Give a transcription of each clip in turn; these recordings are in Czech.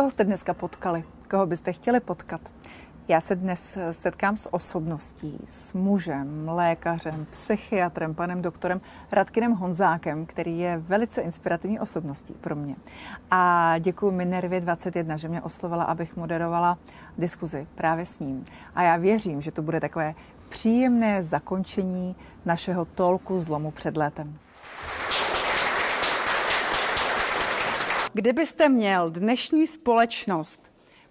Koho jste dneska potkali? Koho byste chtěli potkat? Já se dnes setkám s osobností, s mužem, lékařem, psychiatrem, panem doktorem Radkinem Honzákem, který je velice inspirativní osobností pro mě. A děkuji Minervě 21, že mě oslovila, abych moderovala diskuzi právě s ním. A já věřím, že to bude takové příjemné zakončení našeho tolku zlomu před létem. Kdybyste měl dnešní společnost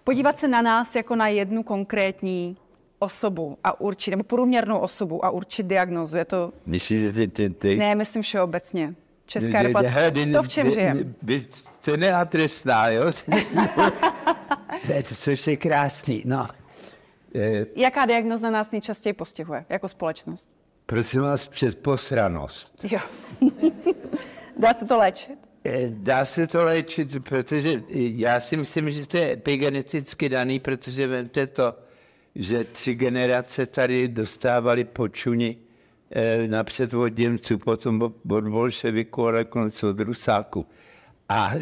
podívat se na nás jako na jednu konkrétní osobu a určit, nebo průměrnou osobu a určit diagnózu, je to... Myslíte ty, ty, ty? Ne, myslím všeobecně. Česká republika. To, v čem žijeme? Vy jste neadresná, jo? to je to, je krásný, no. Jaká diagnoza nás nejčastěji postihuje jako společnost? Prosím vás, předposranost. Jo. Dá se to léčit? Dá se to léčit, protože já si myslím, že to je epigeneticky daný, protože vemte to, že tři generace tady dostávali počuní eh, napřed od Němců, potom od bolševiku a nakonec od Rusáku. A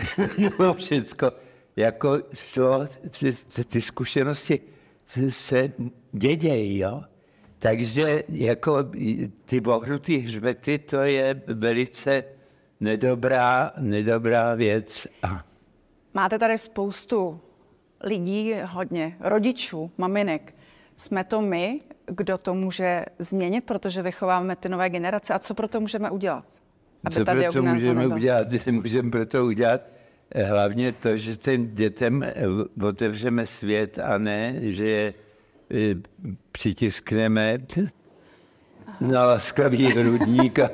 všecko, jako to, ty, ty zkušenosti se dědějí, jo. Takže jako ty ohrutý hřbety, to je velice nedobrá, nedobrá věc. A... Máte tady spoustu lidí, hodně rodičů, maminek. Jsme to my, kdo to může změnit, protože vychováváme ty nové generace. A co pro to můžeme udělat? Aby co pro to můžeme nebyl? udělat? Můžeme pro to udělat eh, hlavně to, že těm dětem eh, otevřeme svět a ne, že je eh, přitiskneme na laskavý hrudník a,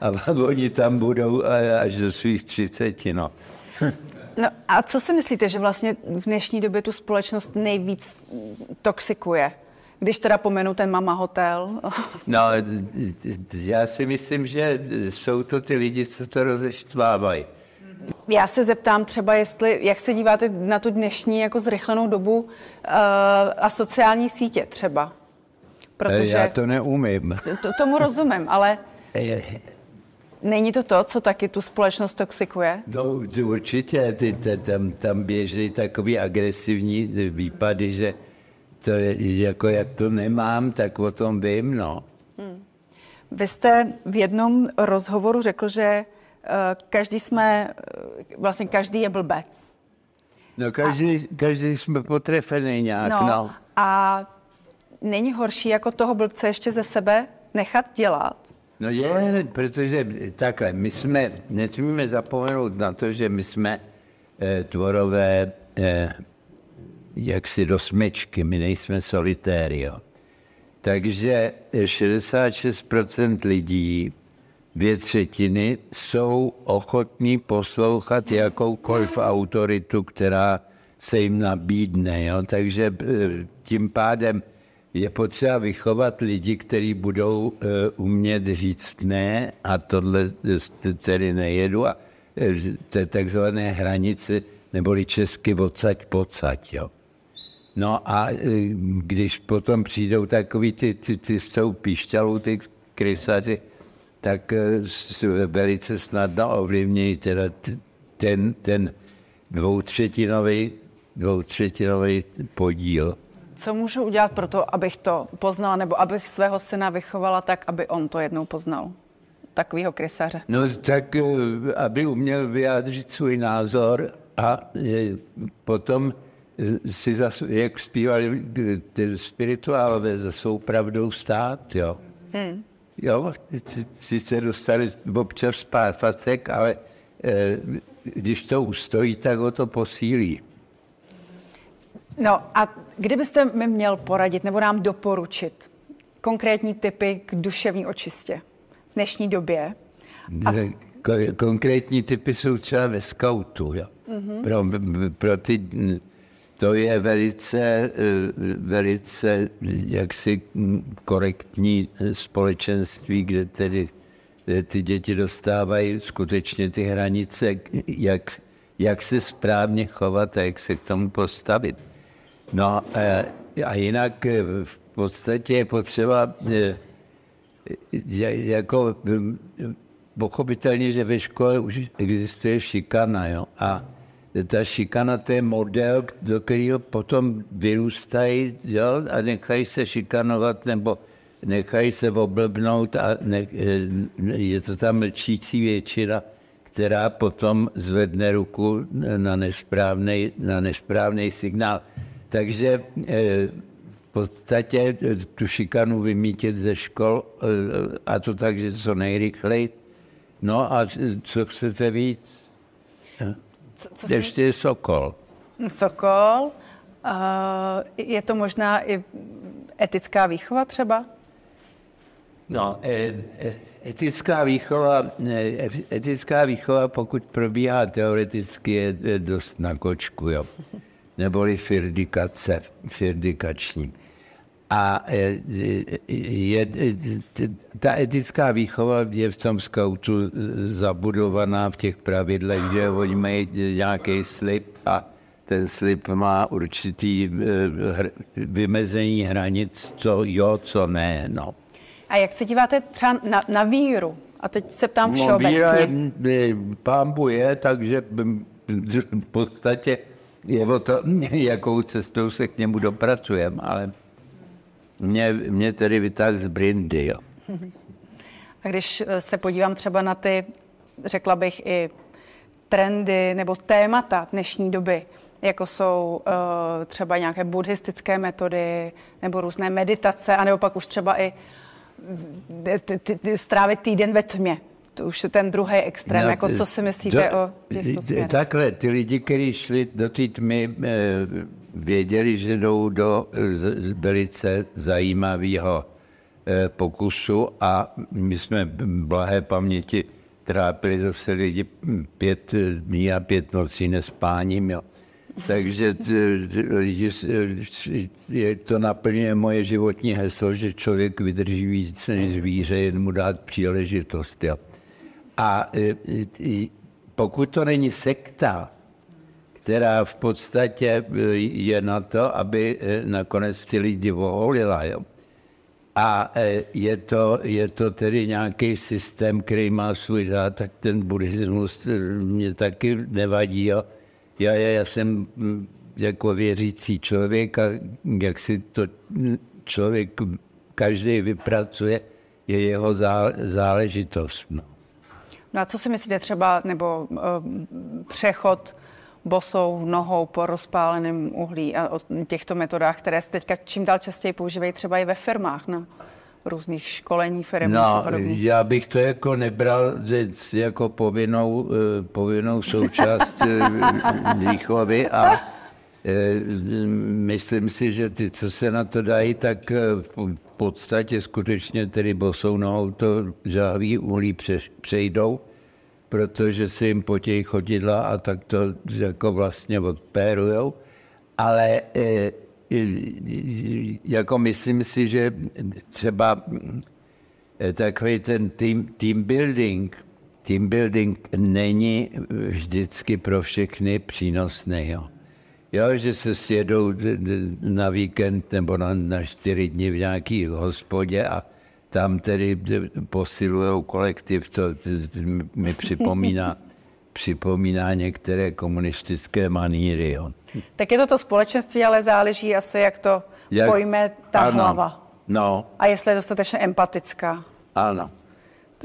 a oni tam budou až do svých třiceti. No. No a co si myslíte, že vlastně v dnešní době tu společnost nejvíc toxikuje? Když teda pomenu ten mama hotel. No, já si myslím, že jsou to ty lidi, co to rozeštvávají. Já se zeptám třeba, jestli, jak se díváte na tu dnešní jako zrychlenou dobu uh, a sociální sítě třeba? Protože Já to neumím. To, tomu rozumím, ale není to to, co taky tu společnost toxikuje? No určitě, ty, ty, tam, tam běží takový agresivní výpady, že to je, jako jak to nemám, tak o tom vím, no. Hmm. Vy jste v jednom rozhovoru řekl, že uh, každý jsme, uh, vlastně každý je blbec. No každý, a, každý jsme potrefený nějak, no. no. A není horší jako toho blbce ještě ze sebe nechat dělat? No je, protože takhle, my jsme, nesmíme zapomenout na to, že my jsme eh, tvorové eh, jaksi do smečky, my nejsme solitério. Takže 66% lidí, dvě třetiny, jsou ochotní poslouchat jakoukoliv autoritu, která se jim nabídne. Jo? Takže eh, tím pádem je potřeba vychovat lidi, kteří budou uh, umět říct ne a tohle tedy nejedu a uh, takzvané hranice, neboli česky odsaď pocať, jo. No a uh, když potom přijdou takový ty, ty, ty s tou píšťalou, ty krysaři, tak velice snadno ovlivňují teda ten, ten dvoutřetinový, dvoutřetinový podíl co můžu udělat pro to, abych to poznala, nebo abych svého syna vychovala tak, aby on to jednou poznal? Takovýho krysaře. No tak, eh, aby uměl vyjádřit svůj názor a eh, potom eh, si, zas, jak zpívali ty spirituálové, za svou pravdou stát, jo. Hmm. Jo, sice dostali občas pár facek, ale když to ustojí, tak ho to posílí. No a kdybyste mi měl poradit nebo nám doporučit konkrétní typy k duševní očistě v dnešní době? A... Konkrétní typy jsou třeba ve skautu. Jo. Mm-hmm. Pro, pro ty, to je velice, velice jaksi korektní společenství, kde tedy ty děti dostávají skutečně ty hranice, jak, jak se správně chovat a jak se k tomu postavit. No eh, a jinak eh, v podstatě je potřeba eh, jako pochopitelně, že ve škole už existuje šikana, jo, a ta šikana, to je model, do kterého potom vyrůstají jo, a nechají se šikanovat nebo nechají se oblbnout a ne, je to ta mlčící většina, která potom zvedne ruku na nesprávný, na nesprávný signál. Takže v podstatě tu šikanu vymítit ze škol a to tak, že co nejrychleji. No a co chcete víc? Co, co Ještě je Sokol. Sokol. Je to možná i etická výchova třeba? No, etická výchova, etická výchova, pokud probíhá teoreticky, je dost na kočku, jo. Neboli firdikace, firdikační. A e, je, ta etická výchova je v tom skautu zabudovaná v těch pravidlech, že oni mají nějaký slib a ten slib má určitý vymezení hranic, co jo, co ne. No. A jak se díváte třeba na, na víru? A teď se ptám no, všeobecně. No, víra pámbu je, takže v podstatě je o to, jakou cestou se k němu dopracujeme, ale mě, mě tedy vytáhl z brindy. Jo. A když eh, se podívám třeba na ty, řekla bych, i trendy nebo témata dnešní doby, jako jsou uh, třeba nějaké buddhistické metody nebo různé meditace, anebo pak už třeba i strávit týden ve tmě. To už je ten druhý extrém. No, jako co si myslíte do, o těchto směrech? Takhle, ty lidi, kteří šli do té tmy, eh, věděli, že jdou do velice zajímavého eh, pokusu a my jsme blahé paměti trápili zase lidi pět dní a pět nocí nespáním. Jo. Takže je to naplňuje moje životní heslo, že člověk vydrží víc než zvíře, jen mu dát příležitost. Jo. A e, pokud to není sekta, která v podstatě e, je na to, aby e, nakonec ty lidi voholila, jo. A je to, je to tedy nějaký systém, který má svůj řád, tak ten buddhismus mě taky nevadí. Jo já, já, jsem jako věřící člověk a jak si to člověk každý vypracuje, je jeho záležitost. No. No a co si myslíte třeba, nebo uh, přechod bosou nohou po rozpáleném uhlí a o těchto metodách, které se teďka čím dál častěji používají třeba i ve firmách na různých školení firm. No, já bych to jako nebral jako povinnou, eh, povinnou součást eh, výchovy a myslím si, že ty, co se na to dají, tak v podstatě skutečně tedy bosou nohou to žáví uhlí přejdou, protože se jim potějí chodidla a tak to jako vlastně odpérujou. Ale jako myslím si, že třeba eh, takový ten team, team building, team building není vždycky pro všechny přínosný. Jo. Jo, že se sjedou na víkend nebo na, na čtyři dny v nějaké hospodě a tam tedy posilují kolektiv, to mi připomíná, připomíná některé komunistické maníry. Jo. Tak je to to společenství, ale záleží asi, jak to jak, pojme ta ano, hlava. No. A jestli je dostatečně empatická. Ano.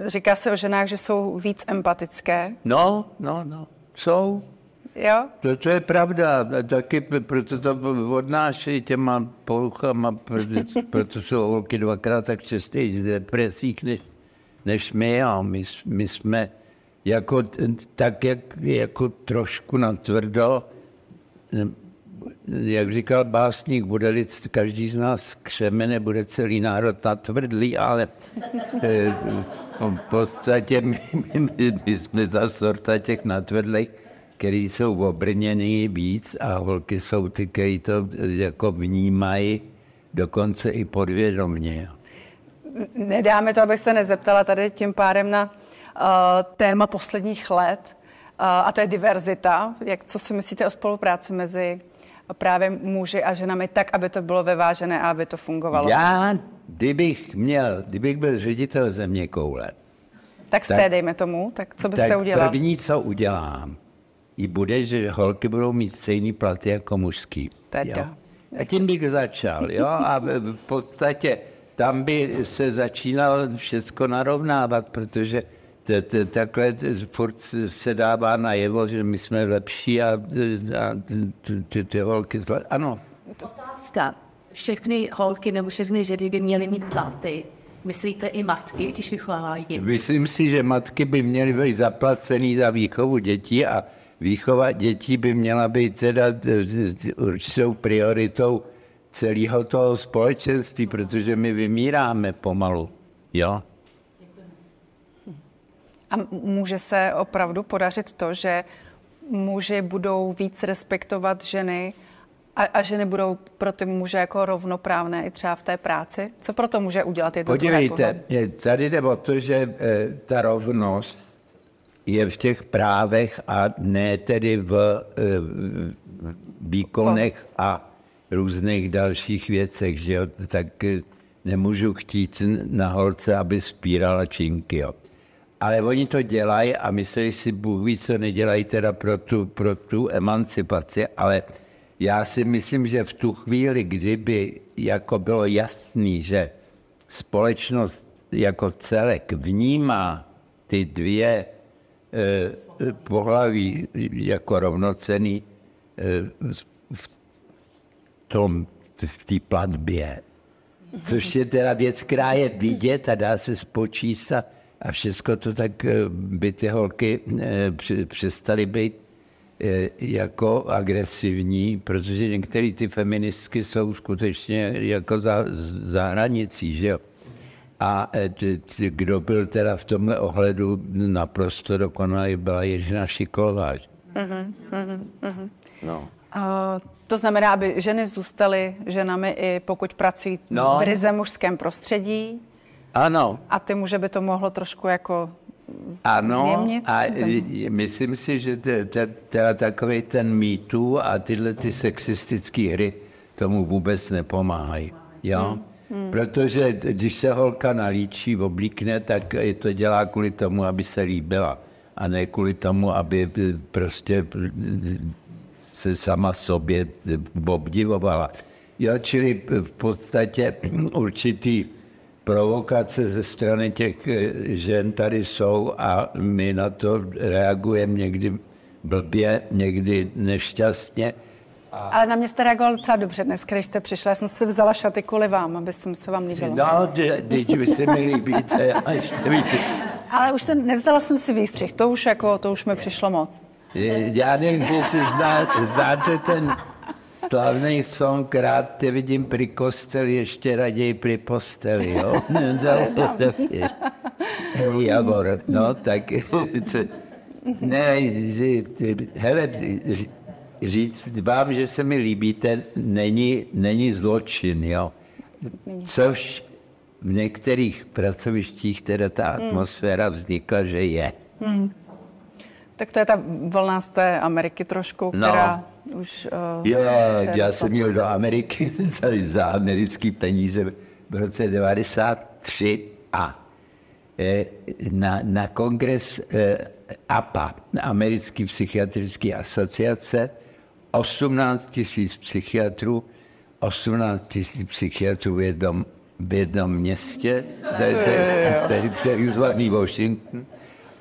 Říká se o ženách, že jsou víc empatické. No, no, no. Jsou. Jo? To, to je pravda. Taky proto to odnášejí těma poruchama, proto, proto jsou holky dvakrát tak častěji depresích než, než my. A my, my jsme jako, tak, jak, jako trošku natvrdo jak říkal básník, bude každý z nás křemene, bude celý národ natvrdlý, ale eh, v podstatě my, my, my jsme ta sorta těch natvrdlých, který jsou obrněný víc a holky jsou ty, který to jako vnímají dokonce i podvědomně. Nedáme to, abych se nezeptala tady tím pádem na uh, téma posledních let, a to je diverzita. Jak, co si myslíte o spolupráci mezi právě muži a ženami tak, aby to bylo vyvážené a aby to fungovalo? Já, kdybych měl, kdybych byl ředitel země koule, tak jste, tak, dejme tomu, tak co byste tak udělal? první, co udělám, i bude, že holky budou mít stejný platy jako mužský. Teda. Jo. A tím bych začal, jo, a v podstatě tam by se začínalo všechno narovnávat, protože t- t- takhle furt se dává najevo, že my jsme lepší a, a ty, holky zle. Ano, Otázka. Všechny holky nebo všechny ženy by měly mít platy. Myslíte i matky, když vychovávají? Myslím si, že matky by měly být zaplacený za výchovu dětí a výchova dětí by měla být teda eh, eh, určitou prioritou celého toho společenství, protože my vymíráme pomalu. Jo? A může se opravdu podařit to, že muži budou víc respektovat ženy a, a ženy budou pro ty muže jako rovnoprávné i třeba v té práci? Co pro to může udělat jedno druhé Podívejte, tady jde o to, že eh, ta rovnost je v těch právech a ne tedy v eh, výkonech a různých dalších věcech, že jo? tak eh, nemůžu chtít na holce, aby spírala činky, jo. Ale oni to dělají a myslí si, Bůh ví, co nedělají teda pro tu, pro tu emancipaci, ale já si myslím, že v tu chvíli, kdyby jako bylo jasný, že společnost jako celek vnímá ty dvě pohlaví jako rovnocený eh, v tom, v té platbě. Což je teda věc, která je vidět a dá se spočítat a všechno to tak eh, by ty holky eh, přestaly být eh, jako agresivní, protože některé ty feministky jsou skutečně jako za, za hranicí, že jo. A t- t- kdo byl teda v tomhle ohledu naprosto dokonalý, byla Jiřina Šiklová. No. A to znamená, aby ženy zůstaly ženami i pokud pracují No. v ryze mužském prostředí Ano, a ty muže by to mohlo trošku jako z- Ano, zjemnit. a e, myslím si, že te- te- teda takový ten mýtu a tyhle ty sexistické hry tomu vůbec nepomáhají. Jo? Protože když se holka nalíčí, oblíkne, tak je to dělá kvůli tomu, aby se líbila. A ne kvůli tomu, aby e, prostě e, se sama sobě e, obdivovala. Jo, čili v podstatě určitý provokace ze strany těch eh, žen tady jsou a my na to reagujeme někdy blbě, někdy nešťastně. Ale na mě jste reagoval docela dobře dneska, když jste přišla. Já jsem si vzala šaty kvůli vám, aby jsem se vám líbila. No, teď vy se mi líbíte a ještě víte. Ale už jsem, nevzala jsem si výstřih, to už jako, to už mi přišlo moc. Já nevím, jestli zná, znáte ten slavný song Rád tě vidím při kosteli, ještě raději při posteli, jo? Javor, no, tak ne, že- hele, říct vám, že se mi líbíte, není, není zločin, jo? Což v některých pracovištích teda ta atmosféra vznikla, že je. Tak to je ta vlna z té Ameriky trošku, No. která už... Uh, Jo, já jsem jel do Ameriky za, za americký peníze v roce 93 a eh, na, na kongres eh, APA, Americké psychiatrické asociace, 18 tisíc psychiatrů, 18 tisíc psychiatrů v jednom, v jednom městě, takzvaný Washington,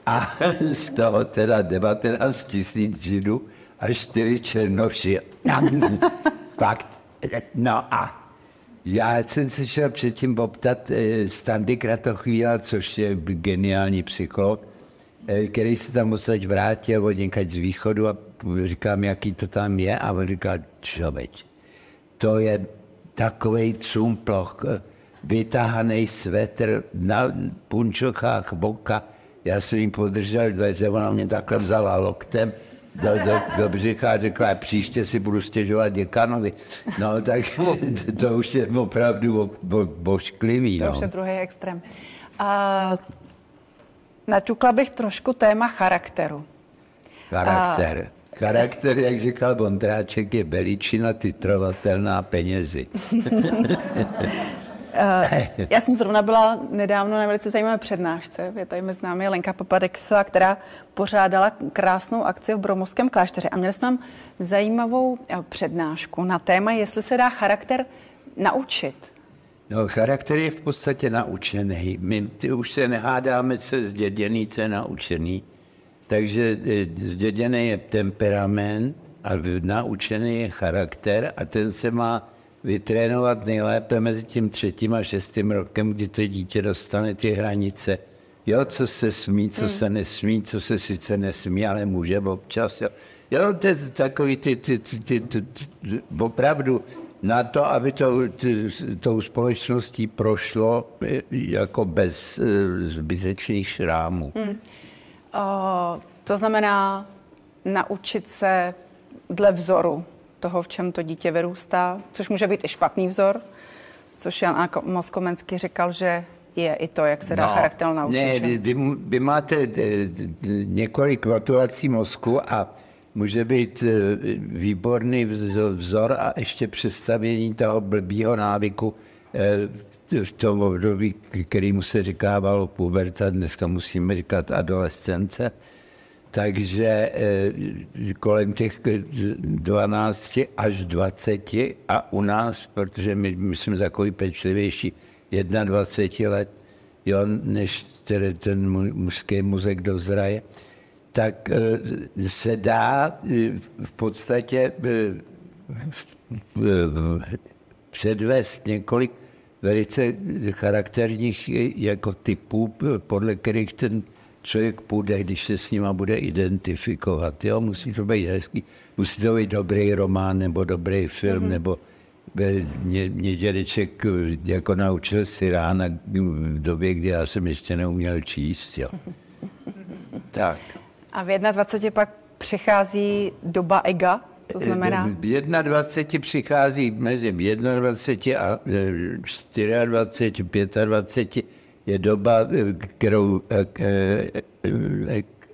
a z toho teda 19 tisíc židů a 4 černoši. Fakt. No a já jsem se šel předtím poptat eh, Standy Kratochvíla, což je geniální psycholog, který se tam odsaď vrátil od z východu a říkám, jaký to tam je a on říká, člověč, to je takovej cumploch, eh, vytáhaný svetr na punčochách boka. Já jsem jim podržel dveře, ona mě takhle vzala loktem do, do, do břicha a řekla, příště si budu stěžovat děkanovi. No tak to už je opravdu bo, bo, bošklivý. To No. už je druhý extrém. A naťukla bych trošku téma charakteru. Charakter. Charakter, jak říkal Bondráček, je veličina titrovatelná penězi. Uh, já jsem zrovna byla nedávno na velice zajímavé přednášce. Je tady mezi námi Lenka Papadexová, která pořádala krásnou akci v Bromovském klášteře. A měli jsme tam zajímavou eh, přednášku na téma, jestli se dá charakter naučit. No, charakter je v podstatě naučený. My ty už se nehádáme, co je zděděný, co je naučený. Takže eh, zděděný je temperament a naučený je charakter a ten se má vytrénovat nejlépe mezi tím třetím a šestým rokem, kdy to dítě dostane ty hranice. Jo, co se smí, co hmm. se nesmí, co se sice nesmí, ale může občas. Jo, jo to je takový ty, ty, ty, ty, ty, ty opravdu na to, aby to, ty, tou společností prošlo jako bez uh, zbytečných šrámů. Hmm. Uh, to znamená naučit se dle vzoru toho, v čem to dítě vyrůstá, což může být i špatný vzor, což Jan Moskomenský říkal, že je i to, jak se dá no, charakter naučit. Ne, vy, vy, máte eh, několik motivací mozku a může být eh, výborný vzor a ještě představění toho blbýho návyku eh, v tom období, kterýmu se říkávalo puberta, dneska musíme říkat adolescence, takže eh, kolem těch 12 až 20 a u nás, protože my, my jsme takový pečlivější, 21 let, jo, než tedy ten mužský muzek dozraje, tak eh, se dá eh, v podstatě předvést několik velice charakterních jako typů, podle kterých ten člověk půjde, když se s nima bude identifikovat. Jo? Musí to být hezký, musí to být dobrý román nebo dobrý film, mm-hmm. nebo mě, mě dědeček jako naučil si rána v době, kdy já jsem ještě neuměl číst. Jo. tak. A v 21 pak přichází doba ega, to znamená? V 21 přichází mezi 21 a 24, 25 je doba, kterou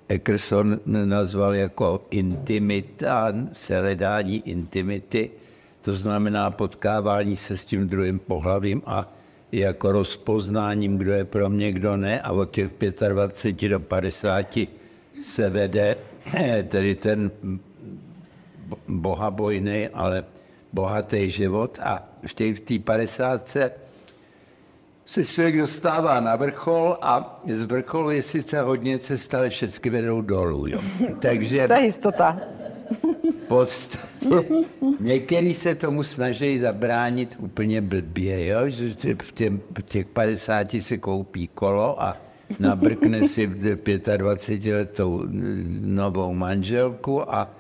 Eckerson nazval jako intimita, seledání intimity, to znamená potkávání se s tím druhým pohlavím a jako rozpoznáním, kdo je pro mě, kdo ne. A od těch 25 do 50 se vede tedy ten bohabojný, ale bohatý život. A v té 50 se člověk dostává na vrchol a z vrcholu je sice hodně cest, ale všechny vedou dolů. Jo. Takže... to je jistota. podstatě některý se tomu snaží zabránit úplně blbě, jo? že v, v těch 50 si koupí kolo a nabrkne si 25 letou novou manželku a,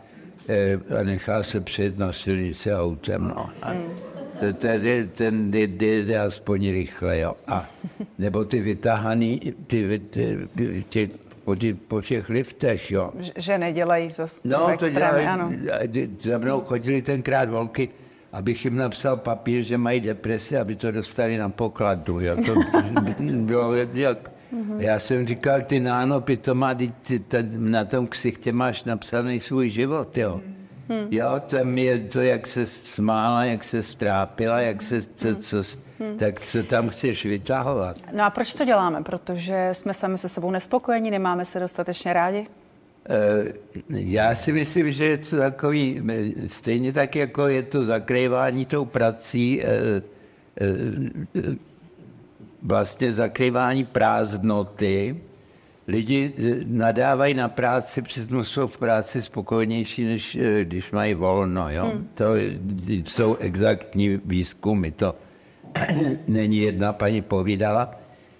e, a nechá se přijet na silnici autem. No. A, tedy ten jde aspoň rychle, jo. A, nebo ty vytahaný, ty, ty, ty, po, ty, po těch liftech, jo. Že nedělají zase No, to dělají, ano. Za mnou chodili tenkrát volky, abych jim napsal papír, že mají depresi, aby to dostali na pokladu, jo. To bylo jak, já jsem říkal, ty nánopy, to má, ty, ty, na tom ksichtě máš napsaný svůj život, jo. Hmm. Jo, tam je to, jak se smála, jak se strápila, jak se, co, co, hmm. tak co tam chceš vytahovat. No a proč to děláme? Protože jsme sami se sebou nespokojeni, nemáme se dostatečně rádi? Eh, já si myslím, že je to takový, stejně tak, jako je to zakrývání tou prací, eh, eh, vlastně zakrývání prázdnoty, lidi eh, nadávají na práci, přitom jsou v práci spokojenější, než eh, když mají volno. Jo? Hmm. To jsou exaktní výzkumy, to není jedna paní povídala.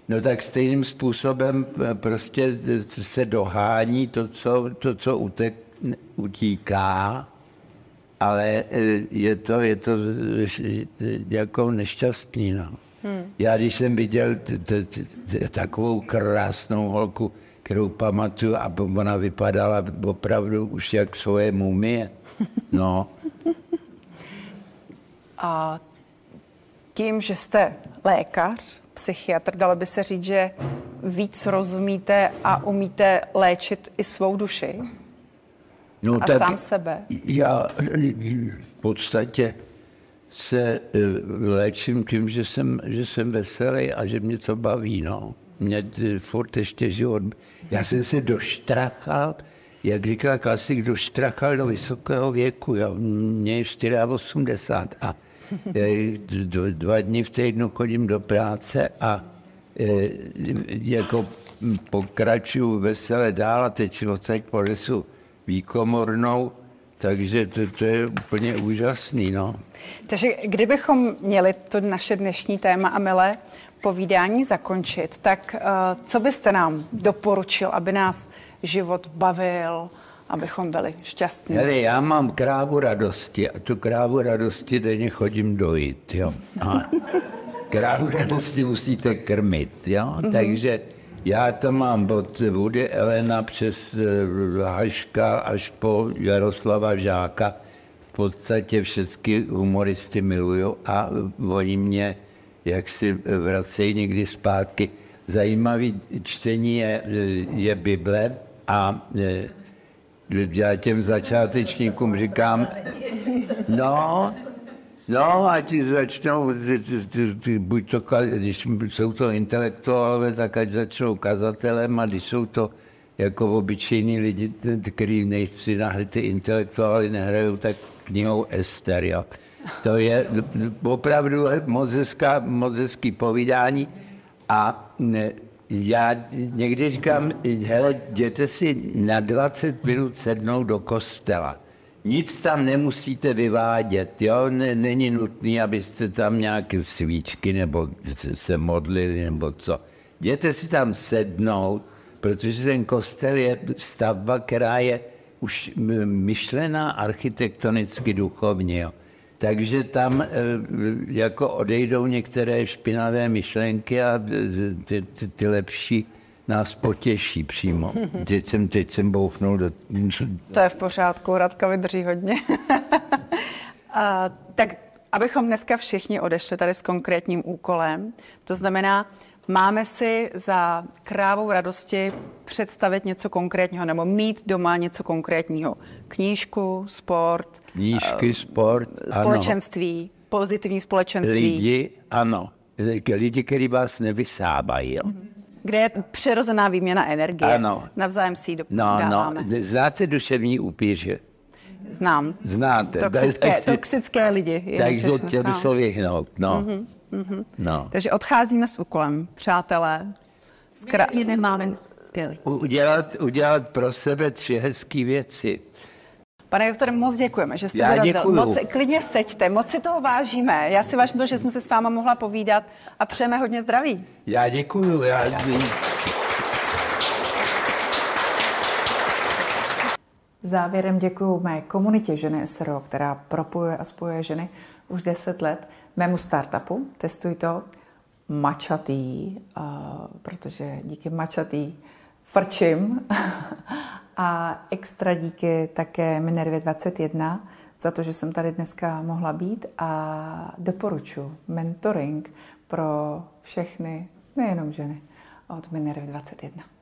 No tak stejným způsobem eh, prostě se dohání to, co, to, co utek, utíká, ale je to, je to jako nešťastný. No. Hmm. Já když jsem viděl takovou krásnou holku, kterou pamatuju, a ona vypadala opravdu už jak svoje mumie. No. A tím, že jste lékař, psychiatr, dalo by se říct, že víc rozumíte a umíte léčit i svou duši? No, a tak sám sebe? Já v podstatě se eh, léčím tím, že jsem, že jsem veselý a že mě to baví, no. Mě eh, furt ještě život. Já jsem se doštrachal, jak říkal klasik, doštrachal do vysokého věku, jo. Mě je 84 a dva dny v týdnu chodím do práce a jako pokračuju veselé dál a teď odsaď ponesu výkomornou, takže to, to je úplně úžasný. No. Takže kdybychom měli to naše dnešní téma a milé povídání zakončit, tak uh, co byste nám doporučil, aby nás život bavil, abychom byli šťastní? Hele, já mám krávu radosti a tu krávu radosti denně chodím dojít, jo. A krávu radosti musíte krmit, jo. Mm-hmm. Takže já to mám od Woody Elena přes eh, Haška až po Jaroslava Žáka. V podstatě všechny humoristy miluju a oni mě jak si vracejí někdy zpátky. Zajímavý čtení je, je Bible a eh, já těm začátečníkům říkám, no, No, ať začnou, buď to, když jsou to intelektuálové, tak ať začnou kazatelem a když jsou to jako obyčejní lidi, kteří nejsi nahli ty intelektuály nehrajou, tak knihou Ester, jo. To je opravdu moc, hezká, moc hezký povídání a ne, já někdy říkám, hele, jděte si na 20 minut sednout do kostela nic tam nemusíte vyvádět, jo? Není nutné, abyste tam nějaké svíčky nebo se modlili nebo co. Jděte si tam sednout, protože ten kostel je stavba, která je už myšlená architektonicky duchovně. Jo. Takže tam e, jako odejdou některé špinavé myšlenky a ty, ty, ty lepší nás potěší přímo. Teď jsem, teď jsem boufnul do... To je v pořádku, Radka vydrží hodně. a, tak abychom dneska všichni odešli tady s konkrétním úkolem, to znamená, máme si za krávou radosti představit něco konkrétního nebo mít doma něco konkrétního. Knížku, sport. Knížky, uh, sport, Společenství, ano. pozitivní společenství. Lidi, ano. Lidi, kteří vás nevysávají. Jo. Mm-hmm kde je přirozená výměna energie. Ano. Navzájem si ji no, no, Znáte duševní upíře? Znám. Znáte. Toxické, tak, toxické lidi. Takže chtěl by se vyhnout. No. Mm-hmm, mm-hmm. no. Takže odcházíme s úkolem, přátelé. Skra... My nemáme udělat, udělat pro sebe tři hezké věci. Pane doktore, moc děkujeme, že jste Já dorazil. Děkuju. Moc, klidně seďte, moc si toho vážíme. Já si vážím to, že jsme se s váma mohla povídat a přejeme hodně zdraví. Já děkuju. Já... Závěrem děkuji mé komunitě ženy SRO, která propojuje a spojuje ženy už 10 let, mému startupu, testuj to, mačatý, uh, protože díky mačatý frčím A extra díky také Minervě 21 za to, že jsem tady dneska mohla být a doporučuji mentoring pro všechny, nejenom ženy, od Minervy 21.